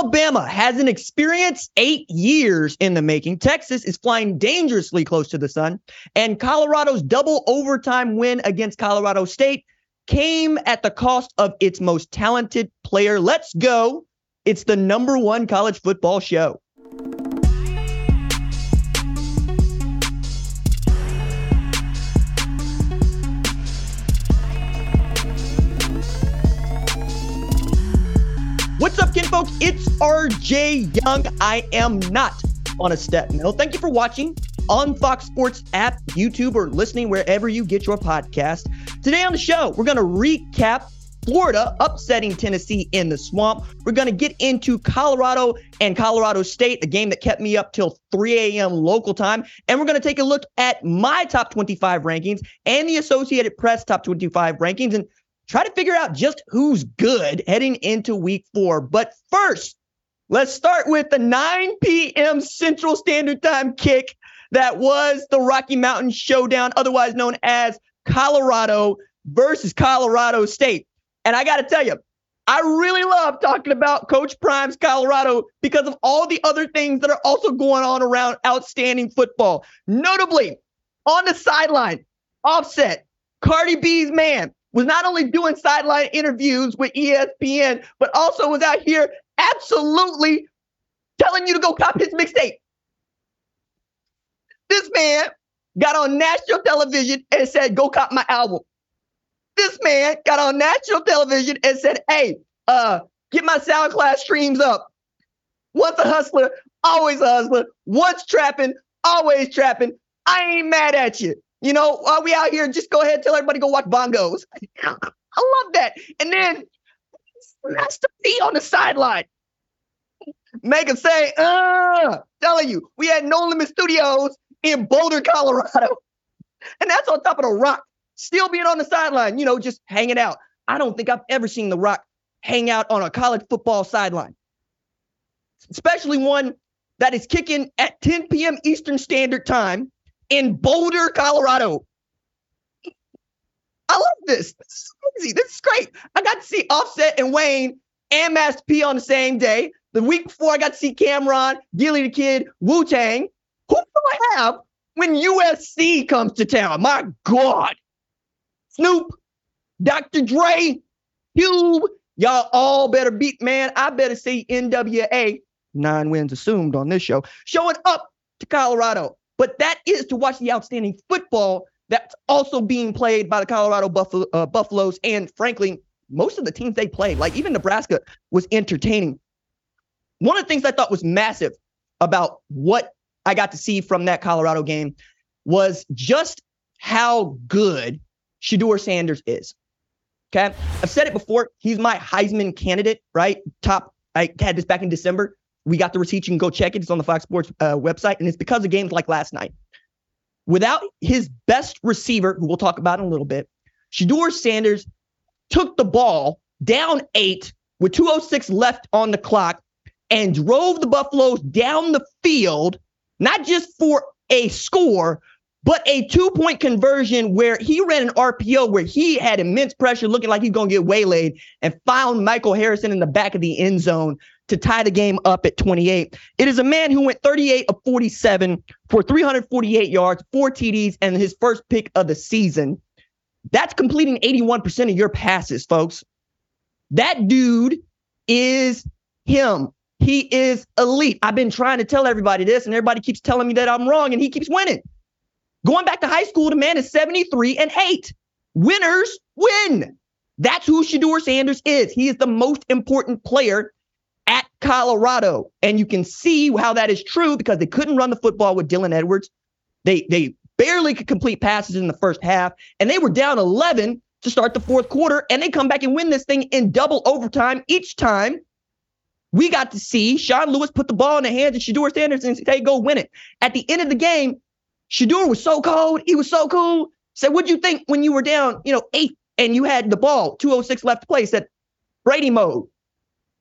Alabama has an experience eight years in the making. Texas is flying dangerously close to the sun. And Colorado's double overtime win against Colorado State came at the cost of its most talented player. Let's go. It's the number one college football show. It's RJ Young. I am not on a step mill. Thank you for watching on Fox Sports app, YouTube, or listening wherever you get your podcast. Today on the show, we're going to recap Florida upsetting Tennessee in the swamp. We're going to get into Colorado and Colorado State, a game that kept me up till 3 a.m. local time. And we're going to take a look at my top 25 rankings and the Associated Press top 25 rankings. And try to figure out just who's good heading into week four. But first, let's start with the 9 p.m. Central Standard Time kick that was the Rocky Mountain Showdown, otherwise known as Colorado versus Colorado State. And I got to tell you, I really love talking about Coach Prime's Colorado because of all the other things that are also going on around outstanding football. Notably, on the sideline, Offset, Cardi B's man, was not only doing sideline interviews with ESPN, but also was out here absolutely telling you to go cop his mixtape. This man got on national television and said, go cop my album. This man got on national television and said, hey, uh, get my SoundCloud streams up. Once a hustler, always a hustler. Once trapping, always trapping. I ain't mad at you. You know, while we out here, just go ahead and tell everybody go watch bongos. I love that. And then Master P on the sideline. Him say, uh, telling you, we had No Limit Studios in Boulder, Colorado. And that's on top of the rock, still being on the sideline, you know, just hanging out. I don't think I've ever seen the rock hang out on a college football sideline, especially one that is kicking at 10 p.m. Eastern Standard Time in Boulder, Colorado. I love this. This is crazy. This is great. I got to see Offset and Wayne and Master P on the same day. The week before, I got to see Cam'ron, Gillie Da Kid, Wu Tang. Who do I have when USC comes to town? My God. Snoop, Dr. Dre, Cube, y'all all better beat, man. I better see NWA, nine wins assumed on this show, showing up to Colorado. But that is to watch the outstanding football that's also being played by the Colorado Buffalo, uh, Buffaloes. And frankly, most of the teams they played, like even Nebraska, was entertaining. One of the things I thought was massive about what I got to see from that Colorado game was just how good Shedeur Sanders is. Okay. I've said it before. He's my Heisman candidate, right? Top. I had this back in December. We got the receipt. You can go check it. It's on the Fox Sports uh, website. And it's because of games like last night. Without his best receiver, who we'll talk about in a little bit, Shedeur Sanders took the ball down eight with 206 left on the clock and drove the Buffaloes down the field, not just for a score, but a two point conversion where he ran an RPO where he had immense pressure, looking like he's going to get waylaid, and found Michael Harrison in the back of the end zone to tie the game up at 28. It is a man who went 38 of 47 for 348 yards, four TDs, and his first pick of the season. That's completing 81% of your passes, folks. That dude is him. He is elite. I've been trying to tell everybody this, and everybody keeps telling me that I'm wrong, and he keeps winning. Going back to high school, the man is 73 and 8. Winners win. That's who Shedeur Sanders is. He is the most important player Colorado. And you can see how that is true because they couldn't run the football with Dylan Edwards. They they barely could complete passes in the first half, and they were down 11 to start the fourth quarter, and they come back and win this thing in double overtime each time. We got to see Sean Lewis put the ball in the hands of Shedeur Sanders and say, go win it. At the end of the game, Shedeur was so cold. He was so cool. Said, what'd you think when you were down, you know, eight and you had the ball, 206 left to play? Said, Brady mode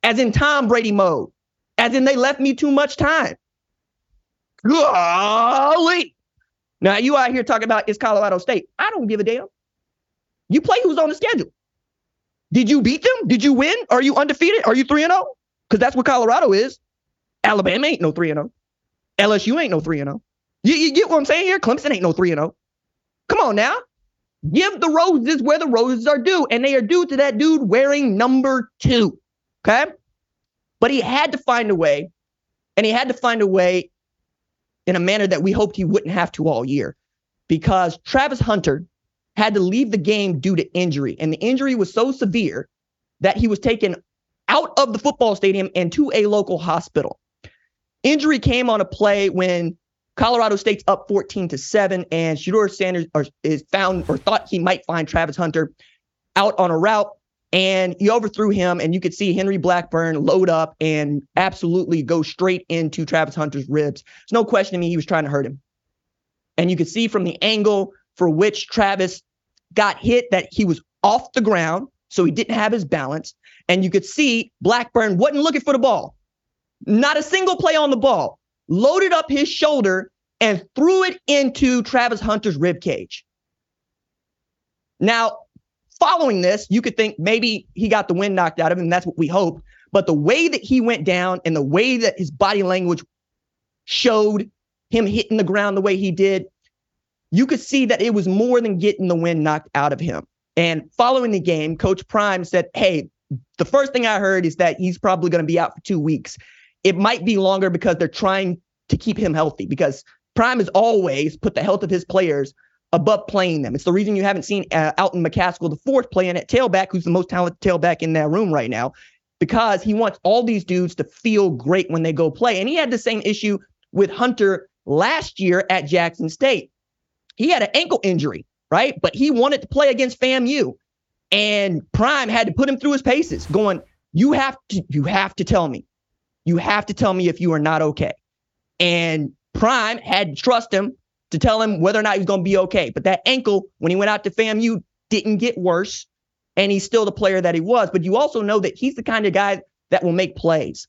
as in Tom Brady mode, as in they left me too much time. Golly. Now you out here talking about it's Colorado State. I don't give a damn. You play who's on the schedule. Did you beat them? Did you win? Are you undefeated? Are you 3 and 0? because that's what Colorado is. Alabama ain't no 3 0. LSU ain't no 3 0. You, you get what I'm saying here? Clemson ain't no 3 0. Come on now. Give the roses where the roses are due, and they are due to that dude wearing number two. Okay. But he had to find a way, and he had to find a way in a manner that we hoped he wouldn't have to all year because Travis Hunter had to leave the game due to injury. And the injury was so severe that he was taken out of the football stadium and to a local hospital. Injury came on a play when Colorado State's up 14 to 7, and Shedeur Sanders is found or thought he might find Travis Hunter out on a route and he overthrew him. And you could see Henry Blackburn load up and absolutely go straight into Travis Hunter's ribs. There's no question to me, he was trying to hurt him. And you could see from the angle for which Travis got hit that he was off the ground, so he didn't have his balance. And you could see Blackburn wasn't looking for the ball. Not a single play on the ball. Loaded up his shoulder and threw it into Travis Hunter's rib cage. Now, Following this, you could think maybe he got the wind knocked out of him, that's what we hope. But the way that he went down and the way that his body language showed him hitting the ground the way he did, you could see that it was more than getting the wind knocked out of him. And following the game, Coach Prime said, Hey, the first thing I heard is that he's probably going to be out for two weeks. It might be longer because they're trying to keep him healthy because Prime has always put the health of his players above playing them. It's the reason you haven't seen uh, Alton McCaskill, the fourth, playing at tailback, who's the most talented tailback in that room right now, because he wants all these dudes to feel great when they go play. And he had the same issue with Hunter last year at Jackson State. He had an ankle injury, right? But he wanted to play against FAMU. And Prime had to put him through his paces, going, You have to, you have to tell me. You have to tell me if you are not okay. And Prime had to trust him to tell him whether or not he's going to be okay. But that ankle, when he went out to FAMU, didn't get worse. And he's still the player that he was. But you also know that he's the kind of guy that will make plays.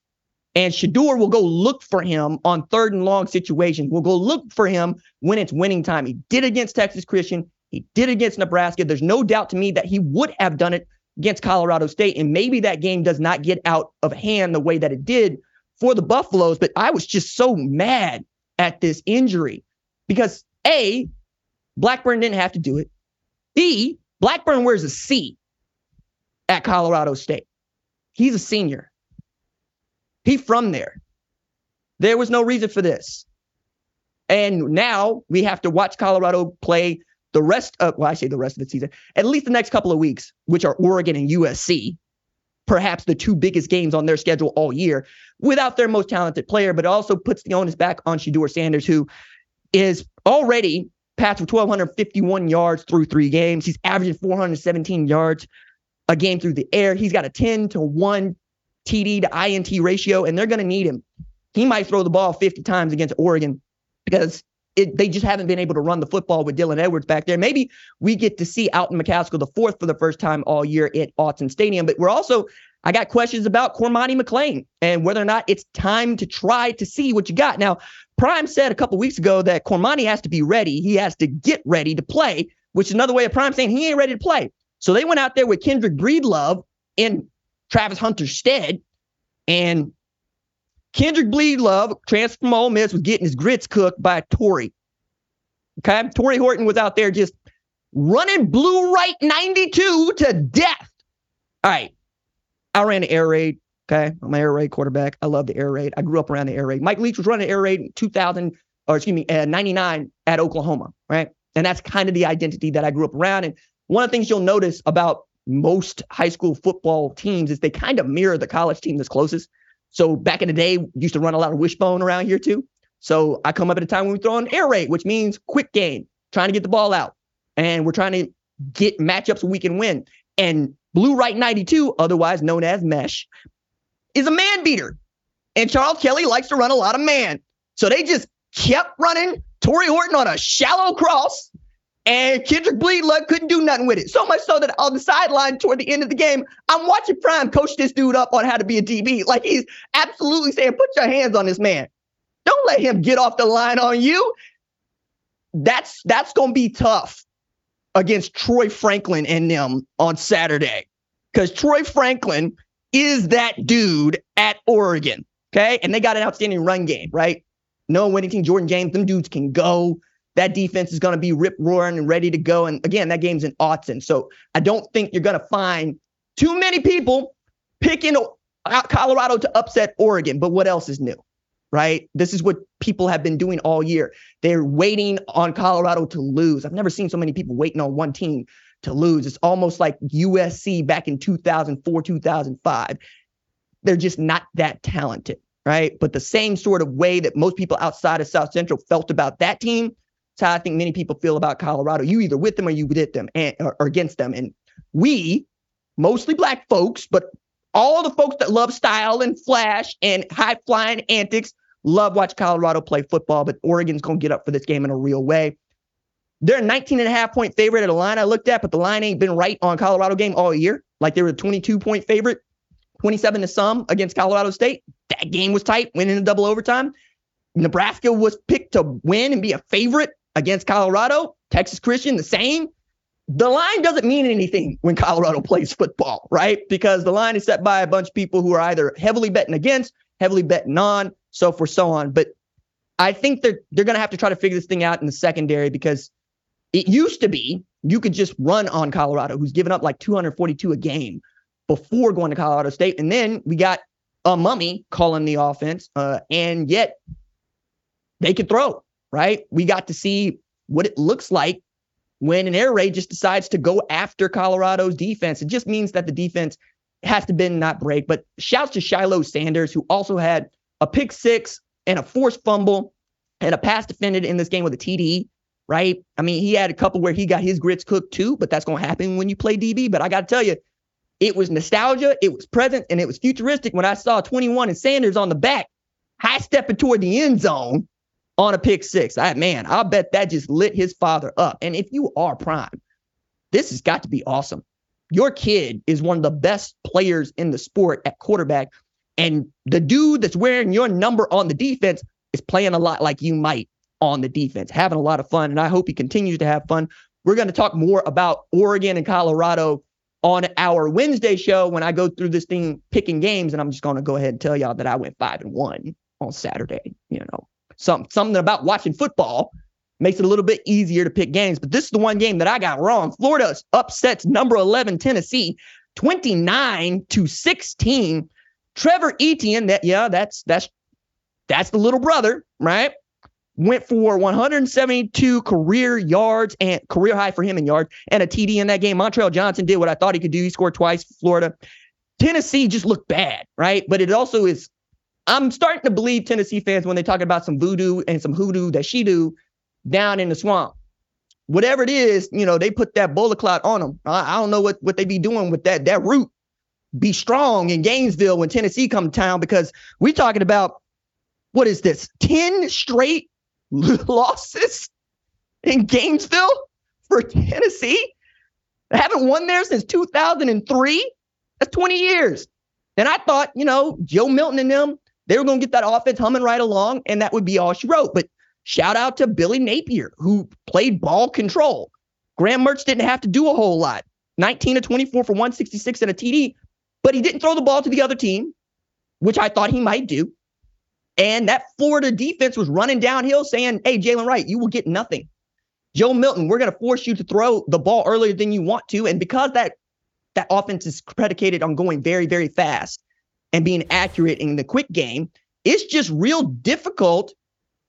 And Shedeur will go look for him on third and long situations. We'll go look for him when it's winning time. He did against Texas Christian. He did against Nebraska. There's no doubt to me that he would have done it against Colorado State. And maybe that game does not get out of hand the way that it did for the Buffaloes. But I was just so mad at this injury because A, Blackburn didn't have to do it. B, Blackburn wears a C at Colorado State. He's a senior. He from there. There was no reason for this. And now we have to watch Colorado play the rest of, well, I say the rest of the season, at least the next couple of weeks, which are Oregon and USC, perhaps the two biggest games on their schedule all year, without their most talented player, but it also puts the onus back on Shedeur Sanders, who is already passed for 1,251 yards through three games. He's averaging 417 yards a game through the air. He's got a 10 to 1 TD to INT ratio, and they're going to need him. He might throw the ball 50 times against Oregon because it, they just haven't been able to run the football with Dylan Edwards back there. Maybe we get to see Alton McCaskill the fourth for the first time all year at Autzen Stadium, but we're also I got questions about Cormani McClain and whether or not it's time to try to see what you got. Now, Prime said a couple weeks ago that Cormani has to be ready. He has to get ready to play, which is another way of Prime saying he ain't ready to play. So they went out there with Kyndrich Breedlove in Travis Hunter's stead. And Kyndrich Breedlove, transfer from Ole Miss, was getting his grits cooked by Tory. Okay. Tory Horton was out there just running blue right 92 to death. All right. I ran air raid. Okay. I'm an air raid quarterback. I love the air raid. I grew up around the air raid. Mike Leach was running air raid in 2000, or excuse me, uh, 99 at Oklahoma. Right. And that's kind of the identity that I grew up around. And one of the things you'll notice about most high school football teams is they kind of mirror the college team that's closest. So back in the day, used to run a lot of wishbone around here too. So I come up at a time when we throw an air raid, which means quick game, trying to get the ball out. And we're trying to get matchups we can win. And Blue Right 92, otherwise known as Mesh, is a man beater. And Charles Kelly likes to run a lot of man. So they just kept running Tory Horton on a shallow cross. And Kyndrich Breedlove couldn't do nothing with it. So much so that on the sideline toward the end of the game, I'm watching Prime coach this dude up on how to be a DB. Like he's absolutely saying, put your hands on this man. Don't let him get off the line on you. That's that's gonna be tough against Troy Franklin and them on Saturday. Because Troy Franklin is that dude at Oregon? Okay. And they got an outstanding run game, right? Noah Whittington, Jordan James, them dudes can go. That defense is going to be rip roaring and ready to go. And again, that game's in Autzen. So I don't think you're going to find too many people picking Colorado to upset Oregon. But what else is new? Right? This is what people have been doing all year. They're waiting on Colorado to lose. I've never seen so many people waiting on one team to lose. It's almost like USC back in 2004, 2005. They're just not that talented, right? But the same sort of way that most people outside of South Central felt about that team, it's how I think many people feel about Colorado. You either with them or you with them and or, or against them. And we, mostly black folks, but all the folks that love style and flash and high flying antics love watch Colorado play football, but Oregon's going to get up for this game in a real way. They're a 19 and a half point favorite at a line I looked at, but the line ain't been right on Colorado game all year. Like they were a 22 point favorite, 27 to some against Colorado State. That game was tight, went into double overtime. Nebraska was picked to win and be a favorite against Colorado. Texas Christian, the same. The line doesn't mean anything when Colorado plays football, right? Because the line is set by a bunch of people who are either heavily betting against, heavily betting on, so forth, so on. But I think they're they're gonna have to try to figure this thing out in the secondary because it used to be you could just run on Colorado, who's given up like 242 a game before going to Colorado State. And then we got a mummy calling the offense, uh, and yet they could throw, right? We got to see what it looks like when an air raid just decides to go after Colorado's defense. It just means that the defense has to bend, not break. But shouts to Shiloh Sanders, who also had a pick six and a forced fumble and a pass defended in this game with a TD right? I mean, he had a couple where he got his grits cooked too, but that's going to happen when you play DB. But I got to tell you, it was nostalgia, it was present, and it was futuristic when I saw 21 and Sanders on the back, high stepping toward the end zone on a pick six. I man, I bet that just lit his father up. And if you are prime, this has got to be awesome. Your kid is one of the best players in the sport at quarterback. And the dude that's wearing your number on the defense is playing a lot like you might on the defense, having a lot of fun. And I hope he continues to have fun. We're going to talk more about Oregon and Colorado on our Wednesday show when I go through this thing picking games. And I'm just going to go ahead and tell y'all that I went five and one on Saturday. You know, some, something about watching football makes it a little bit easier to pick games. But this is the one game that I got wrong. Florida upsets number 11 Tennessee 29 to 16. Trevor Etienne, that yeah, that's that's that's the little brother, right? went for 172 career yards and career high for him in yards and a TD in that game. Montrell Johnson did what I thought he could do. He scored twice for Florida. Tennessee just looked bad, right? But it also is, I'm starting to believe Tennessee fans when they talk about some voodoo and some hoodoo that she do down in the swamp. Whatever it is, you know, they put that bowler clout on them. I, I don't know what, what they be doing with that, that root. Be strong in Gainesville when Tennessee come to town because we're talking about what is this? 10 straight losses in Gainesville for Tennessee. Haven't won there since 2003. That's 20 years. And I thought, you know, Joe Milton and them, they were going to get that offense humming right along, and that would be all she wrote. But shout out to Billy Napier, who played ball control. Graham Mertz didn't have to do a whole lot 19 to 24 for 166 and a TD, but he didn't throw the ball to the other team, which I thought he might do. And that Florida defense was running downhill saying, hey, Jalen Wright, you will get nothing. Joe Milton, we're going to force you to throw the ball earlier than you want to. And because that that offense is predicated on going very, very fast and being accurate in the quick game, it's just real difficult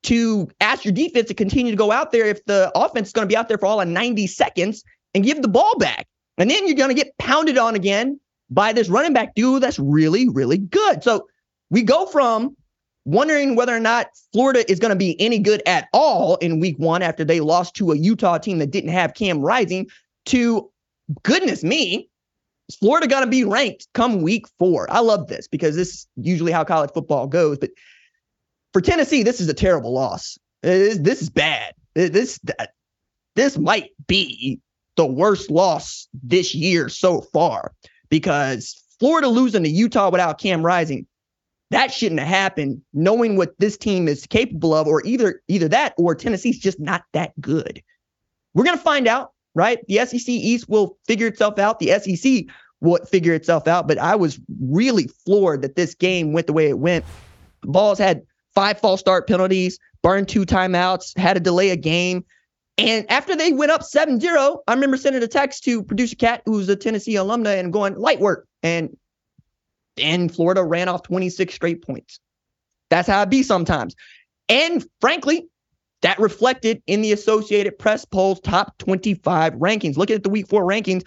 to ask your defense to continue to go out there if the offense is going to be out there for all of 90 seconds and give the ball back. And then you're going to get pounded on again by this running back duo that's really, really good. So we go from wondering whether or not Florida is going to be any good at all in week one after they lost to a Utah team that didn't have Cam Rising to goodness me, is Florida going to be ranked come week four? I love this because this is usually how college football goes. But for Tennessee, this is a terrible loss. This, this is bad. This, this might be the worst loss this year so far because Florida losing to Utah without Cam Rising that shouldn't have happened knowing what this team is capable of or either either that or Tennessee's just not that good. We're to find out, right? The SEC East will figure itself out. The SEC will figure itself out. But I was really floored that this game went the way it went. Vols had five false start penalties, burned two timeouts, had to delay a game. And after they went up 7 0, I remember sending a text to producer Cat, who's a Tennessee alumna, and going, light work. And and Florida ran off 26 straight points. That's how it be sometimes. And frankly, that reflected in the Associated Press polls top 25 rankings. Looking at the week four rankings,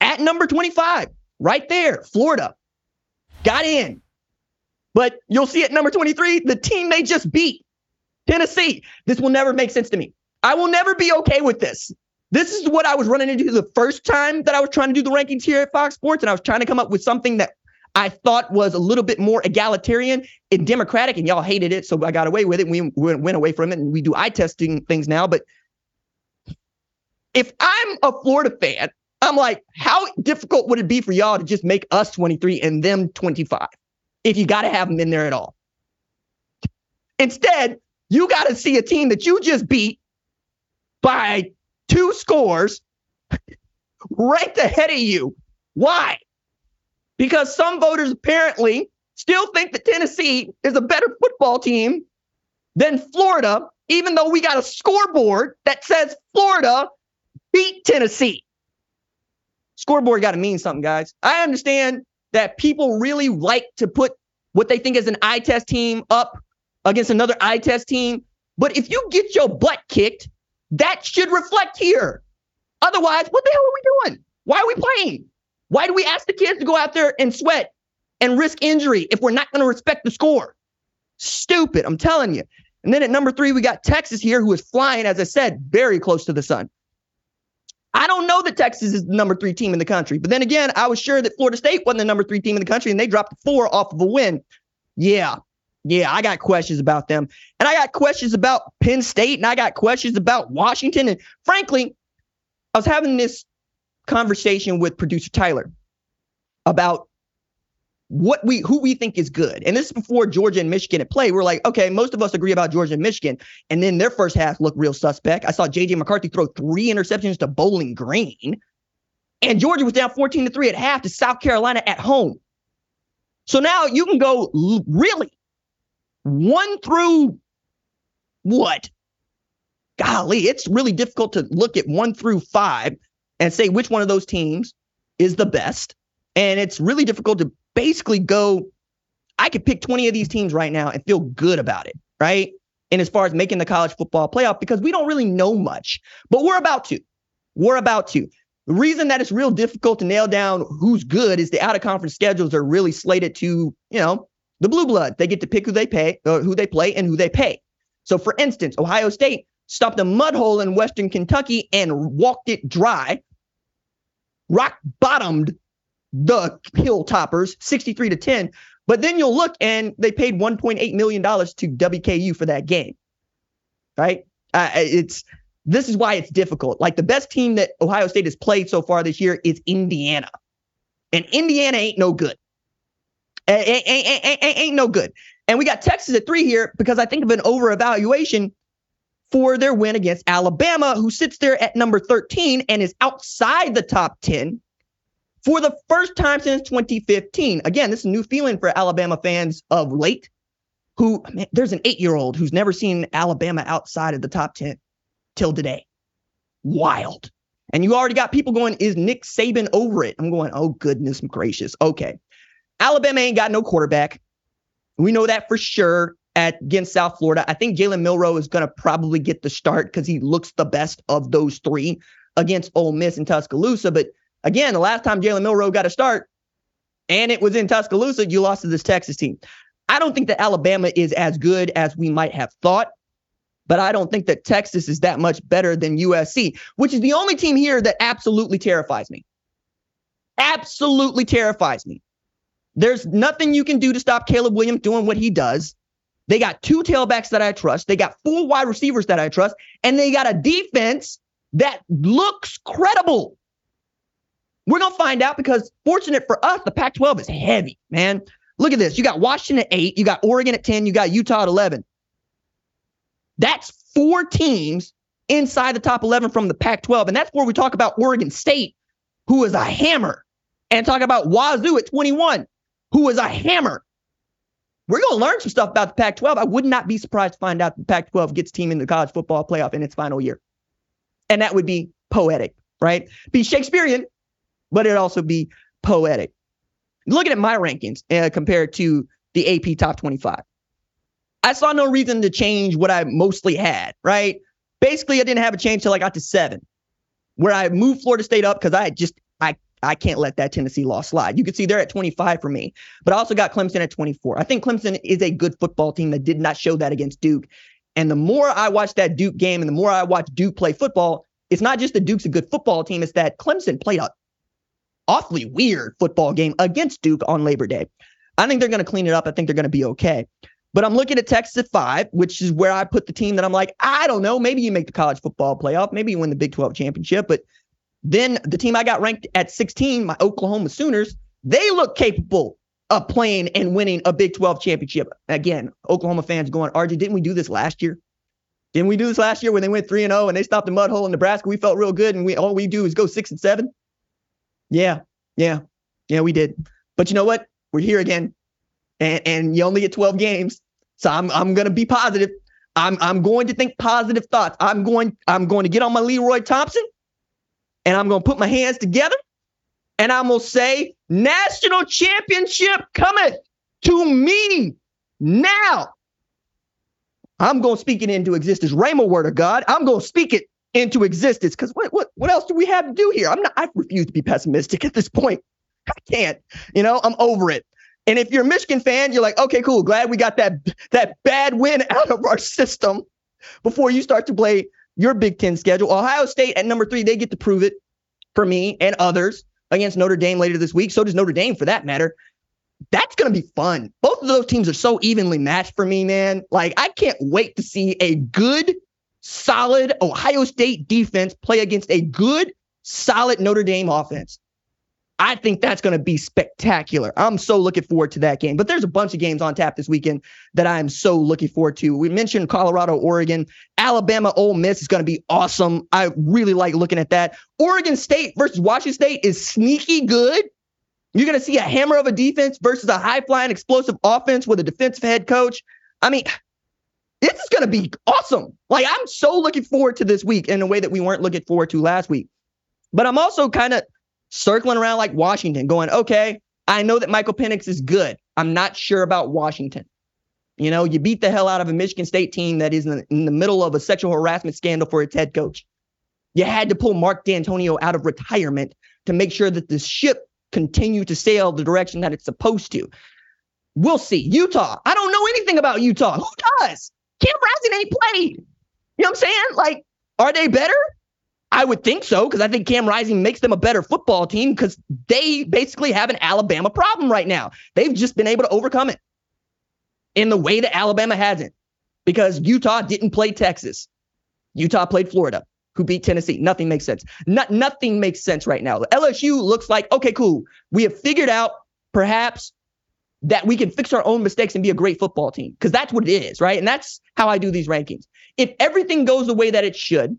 at number 25, right there, Florida got in. But you'll see at number 23, the team they just beat, Tennessee. This will never make sense to me. I will never be okay with this. This is what I was running into the first time that I was trying to do the rankings here at Fox Sports, and I was trying to come up with something that I thought was a little bit more egalitarian and democratic, and y'all hated it, so I got away with it. We went away from it, and we do eye testing things now. But if I'm a Florida fan, I'm like, how difficult would it be for y'all to just make us 23 and them 25 if you got to have them in there at all? Instead, you got to see a team that you just beat by two scores right ahead of you. Why? because some voters apparently still think that Tennessee is a better football team than Florida, even though we got a scoreboard that says Florida beat Tennessee. Scoreboard got to mean something, guys. I understand that people really like to put what they think is an eye test team up against another eye test team. But if you get your butt kicked, that should reflect here. Otherwise, what the hell are we doing? Why are we playing? Why do we ask the kids to go out there and sweat and risk injury if we're not going to respect the score? Stupid, I'm telling you. And then at number three, we got Texas here, who is flying, as I said, very close to the sun. I don't know that Texas is the number three team in the country. But then again, I was sure that Florida State wasn't the number three team in the country, and they dropped four off of a win. Yeah, yeah, I got questions about them. And I got questions about Penn State, and I got questions about Washington. And frankly, I was having this conversation with producer Tyler about what we who we think is good. And this is before Georgia and Michigan at play. We're like, okay, most of us agree about Georgia and Michigan. And then their first half looked real suspect. I saw JJ McCarthy throw three interceptions to Bowling Green. And Georgia was down 14 to 3 at half to South Carolina at home. So now you can go really one through what? Golly, it's really difficult to look at one through five and say which one of those teams is the best. And it's really difficult to basically go, I could pick 20 of these teams right now and feel good about it, right? And as far as making the college football playoff, because we don't really know much, but we're about to. We're about to. The reason that it's real difficult to nail down who's good is the out of conference schedules are really slated to, you know, the blue blood. They get to pick who they pay, uh, who they play, and who they pay. So, for instance, Ohio State stopped a mud hole in Western Kentucky and walked it dry rock bottomed the Hilltoppers 63 to 10. But then you'll look and they paid $1.8 million to WKU for that game. Right? Uh, it's this is why it's difficult. Like the best team that Ohio State has played so far this year is Indiana. And Indiana ain't no good. Ain't, ain't, ain't, ain't no good. And we got Texas at three here because I think of an over evaluation for their win against Alabama, who sits there at number 13 and is outside the top 10 for the first time since 2015. Again, this is a new feeling for Alabama fans of late. Who man, there's an eight year old who's never seen Alabama outside of the top 10 till today. Wild. And you already got people going, is Nick Saban over it? I'm going, oh, goodness gracious. Okay. Alabama ain't got no quarterback. We know that for sure at against South Florida. I think Jalen Milroe is going to probably get the start because he looks the best of those three against Ole Miss and Tuscaloosa. But again, the last time Jalen Milroe got a start, and it was in Tuscaloosa, you lost to this Texas team. I don't think that Alabama is as good as we might have thought, but I don't think that Texas is that much better than USC, which is the only team here that absolutely terrifies me. Absolutely terrifies me. There's nothing you can do to stop Caleb Williams doing what he does. They got two tailbacks that I trust. They got four wide receivers that I trust. And they got a defense that looks credible. We're going to find out because, fortunate for us, the Pac 12 is heavy, man. Look at this. You got Washington at eight, you got Oregon at 10, you got Utah at 11. That's four teams inside the top 11 from the Pac 12. And that's where we talk about Oregon State, who is a hammer. and talk about Wazoo at 21, who was a hammer. We're going to learn some stuff about the Pac 12. I would not be surprised to find out the Pac 12 gets team in the college football playoff in its final year. And that would be poetic, right? Be Shakespearean, but it'd also be poetic. Looking at my rankings uh, compared to the AP top 25, I saw no reason to change what I mostly had, right? Basically, I didn't have a change till I got to seven, where I moved Florida State up because I just, I I can't let that Tennessee loss slide. You can see they're at 25 for me, but I also got Clemson at 24. I think Clemson is a good football team that did not show that against Duke. And the more I watch that Duke game and the more I watch Duke play football, it's not just that Duke's a good football team, it's that Clemson played a awfully weird football game against Duke on Labor Day. I think they're going to clean it up. I think they're going to be okay. But I'm looking at Texas at five, which is where I put the team that I'm like, I don't know. Maybe you make the college football playoff. Maybe you win the Big 12 championship. But then the team I got ranked at 16, my Oklahoma Sooners, they look capable of playing and winning a Big 12 championship. Again, Oklahoma fans going, RJ, didn't we do this last year? Didn't we do this last year when they went 3 and 0 and they stopped the mud hole in Nebraska? We felt real good and we all we do is go 6 and 7. Yeah. Yeah. Yeah, we did. But you know what? We're here again. And and you only get 12 games. So I'm I'm going to be positive. I'm I'm going to think positive thoughts. I'm going I'm going to get on my Leroy Thompson and I'm going to put my hands together and I'm going to say, National championship cometh to me now. I'm going to speak it into existence. Rhema word of God. I'm going to speak it into existence because what, what, what else do we have to do here? I'm not, I refuse to be pessimistic at this point. I can't, you know, I'm over it. And if you're a Michigan fan, you're like, okay, cool. Glad we got that, that bad win out of our system before you start to play your Big Ten schedule. Ohio State at number three, they get to prove it for me and others against Notre Dame later this week. So does Notre Dame for that matter. That's going to be fun. Both of those teams are so evenly matched for me, man. Like, I can't wait to see a good, solid Ohio State defense play against a good, solid Notre Dame offense. I think that's going to be spectacular. I'm so looking forward to that game. But there's a bunch of games on tap this weekend that I'm so looking forward to. We mentioned Colorado, Oregon, Alabama, Ole Miss is going to be awesome. I really like looking at that. Oregon State versus Washington State is sneaky good. You're going to see a hammer of a defense versus a high flying, explosive offense with a defensive head coach. I mean, this is going to be awesome. Like, I'm so looking forward to this week in a way that we weren't looking forward to last week. But I'm also kind of circling around like Washington, going, okay, I know that Michael Penix is good. I'm not sure about Washington. You know, you beat the hell out of a Michigan State team that is in the, in the middle of a sexual harassment scandal for its head coach. You had to pull Mark Dantonio out of retirement to make sure that the ship continued to sail the direction that it's supposed to. We'll see. Utah. I don't know anything about Utah. Who does? Cam Rising ain't played. You know what I'm saying? Like, are they better? I would think so because I think Cam Rising makes them a better football team because they basically have an Alabama problem right now. They've just been able to overcome it in the way that Alabama hasn't because Utah didn't play Texas. Utah played Florida, who beat Tennessee. Nothing makes sense. Not, nothing makes sense right now. LSU looks like, okay, cool. We have figured out perhaps that we can fix our own mistakes and be a great football team because that's what it is, right? And that's how I do these rankings. If everything goes the way that it should,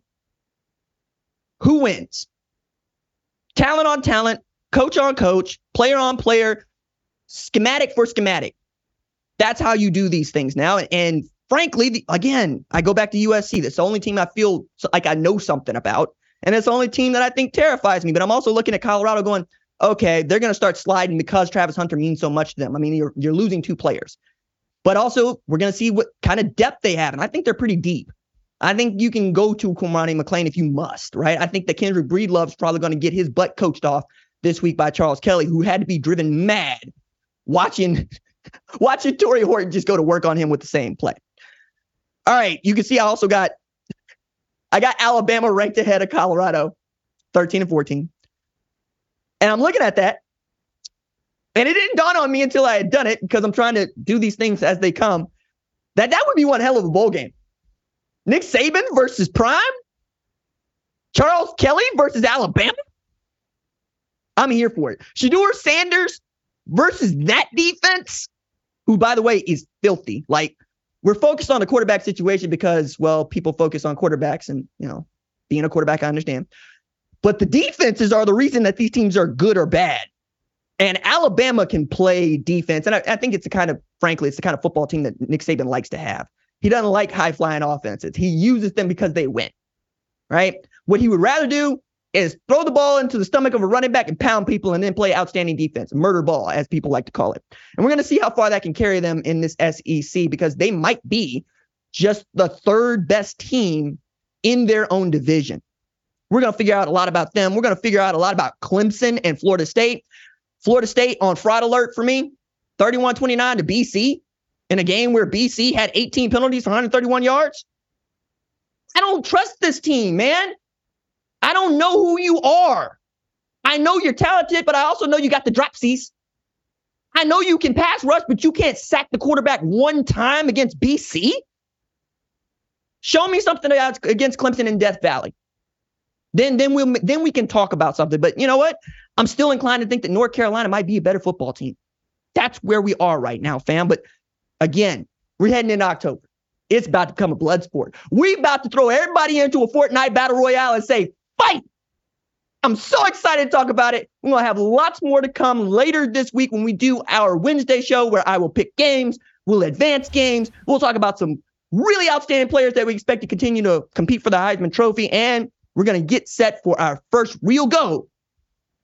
who wins? Talent on talent, coach on coach, player on player, schematic for schematic. That's how you do these things now. And frankly, the, again, I go back to USC. That's the only team I feel like I know something about. And it's the only team that I think terrifies me. But I'm also looking at Colorado going, okay, they're going to start sliding because Travis Hunter means so much to them. I mean, you're, you're losing two players. But also, we're going to see what kind of depth they have. And I think they're pretty deep. I think you can go to Cormani McClain if you must, right? I think that Kyndrich Breedlove's probably going to get his butt coached off this week by Charles Kelly, who had to be driven mad watching watching Tory Horton just go to work on him with the same play. All right, you can see I also got I got Alabama ranked ahead of Colorado, 13 and 14. And I'm looking at that. And it didn't dawn on me until I had done it because I'm trying to do these things as they come. That that would be one hell of a bowl game. Nick Saban versus Prime? Charles Kelly versus Alabama? I'm here for it. Shedeur Sanders versus that defense, who, by the way, is filthy. Like, we're focused on the quarterback situation because, well, people focus on quarterbacks and, you know, being a quarterback, I understand. But the defenses are the reason that these teams are good or bad. And Alabama can play defense. And I, I think it's the kind of, frankly, it's the kind of football team that Nick Saban likes to have. He doesn't like high flying offenses. He uses them because they win, right? What he would rather do is throw the ball into the stomach of a running back and pound people and then play outstanding defense, murder ball, as people like to call it. And we're going to see how far that can carry them in this SEC because they might be just the third best team in their own division. We're going to figure out a lot about them. We're going to figure out a lot about Clemson and Florida State. Florida State on fraud alert for me 31 29 to BC in a game where BC had 18 penalties for 131 yards. I don't trust this team, man. I don't know who you are. I know you're talented, but I also know you got the dropsies. I know you can pass rush, but you can't sack the quarterback one time against BC. Show me something against Clemson in Death Valley. Then, then we'll then we can talk about something. But you know what? I'm still inclined to think that North Carolina might be a better football team. That's where we are right now, fam. But again, we're heading in October. It's about to become a blood sport. We're about to throw everybody into a Fortnite battle royale and say, fight. I'm so excited to talk about it. We're going to have lots more to come later this week when we do our Wednesday show where I will pick games, we'll advance games, we'll talk about some really outstanding players that we expect to continue to compete for the Heisman Trophy, and we're going to get set for our first real go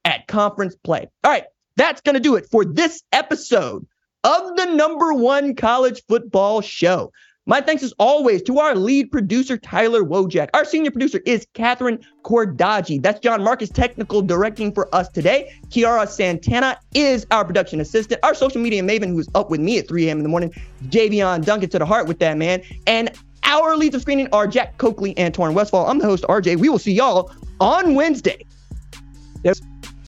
at conference play. All right, that's going to do it for this episode of the number one college football show. My thanks as always to our lead producer, Tyler Wojak. Our senior producer is Catherine Cordaji. That's John Marcus technical directing for us today. Kiara Santana is our production assistant. Our social media maven who's up with me at 3 a.m. in the morning, Javion Duncan to the heart with that man. And our leads of screening are Jack Coakley and Torrin Westfall. I'm the host, RJ. We will see y'all on Wednesday.